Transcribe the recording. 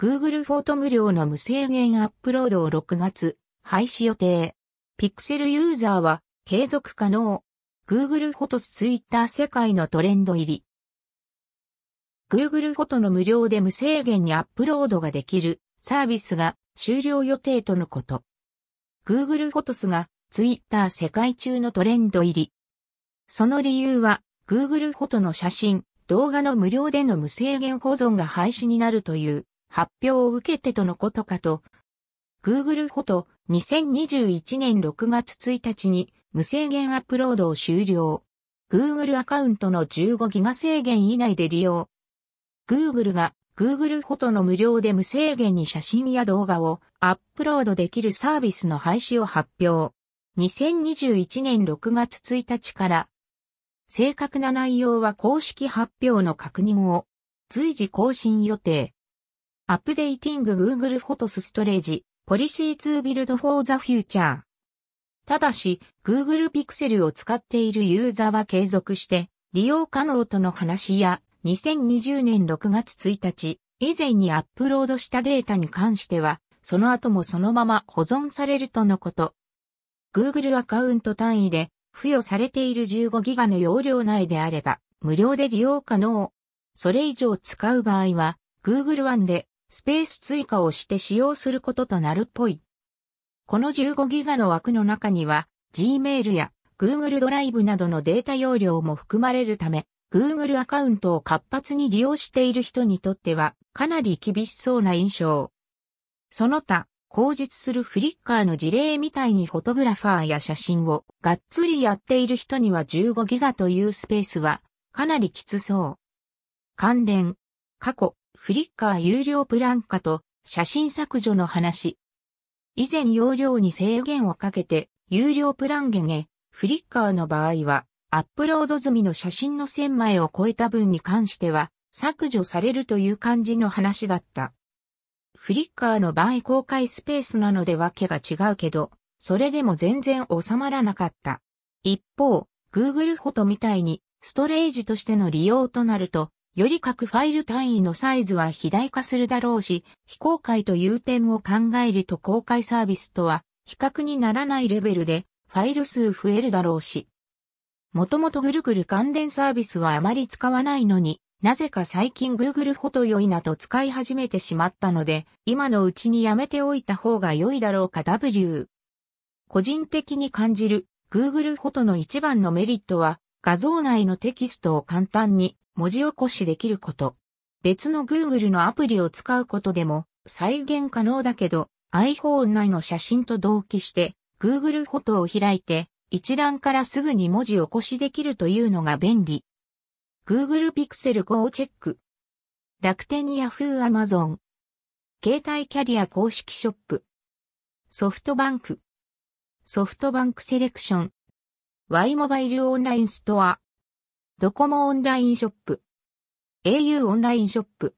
Google フォト無料の無制限アップロードを6月、廃止予定。Pixel ユーザーは継続可能。Google フォトス Twitter 世界のトレンド入り。Google フォトの無料で無制限にアップロードができるサービスが終了予定とのこと。Google フォトスが Twitter 世界中のトレンド入り。その理由は Google フォトの写真、動画の無料での無制限保存が廃止になるという発表を受けてとのことかと、Google フォト2021年6月1日に無制限アップロードを終了。Google アカウントの15ギガ制限以内で利用。Google が Google フォトの無料で無制限に写真や動画をアップロードできるサービスの廃止を発表。2021年6月1日から正確な内容は公式発表の確認を随時更新予定。Updating Google Photos Storage Policy to Build for the Future ただし、Google Pixel を使っているユーザーは継続して利用可能との話や2020年6月1日以前にアップロードしたデータに関してはその後もそのまま保存されるとのこと。Google アカウント単位で付与されている15ギガの容量内であれば無料で利用可能。それ以上使う場合は Google One でスペース追加をして使用することとなるっぽい。この15ギガの枠の中には Gmail や Google ドライブなどのデータ容量も含まれるため、Google アカウントを活発に利用している人にとってはかなり厳しそうな印象。その他、口実するフリッカーの事例みたいにフォトグラファーや写真をがっつりやっている人には15ギガというスペースはかなりきつそう。関連、過去、フリッカー有料プラン化と写真削除の話。以前容量に制限をかけて有料プランゲゲ、フリッカーの場合はアップロード済みの写真の1000枚を超えた分に関しては削除されるという感じの話だった。フリッカーの場合公開スペースなのでわけが違うけど、それでも全然収まらなかった。一方、Google フォトみたいにストレージとしての利用となると、より各ファイル単位のサイズは肥大化するだろうし、非公開という点を考えると公開サービスとは比較にならないレベルでファイル数増えるだろうし。もともとぐるぐる関連サービスはあまり使わないのに、なぜか最近 Google フォト良いなと使い始めてしまったので、今のうちにやめておいた方が良いだろうか W。個人的に感じる Google フォトの一番のメリットは画像内のテキストを簡単に文字起こしできること。別の Google のアプリを使うことでも再現可能だけど iPhone 内の写真と同期して Google フォトを開いて一覧からすぐに文字起こしできるというのが便利。Google Pixel Go をチェック。楽天 Yahoo Amazon。携帯キャリア公式ショップ。ソフトバンク。ソフトバンクセレクション。Y モバイルオンラインストア。ドコモオンラインショップ。au オンラインショップ。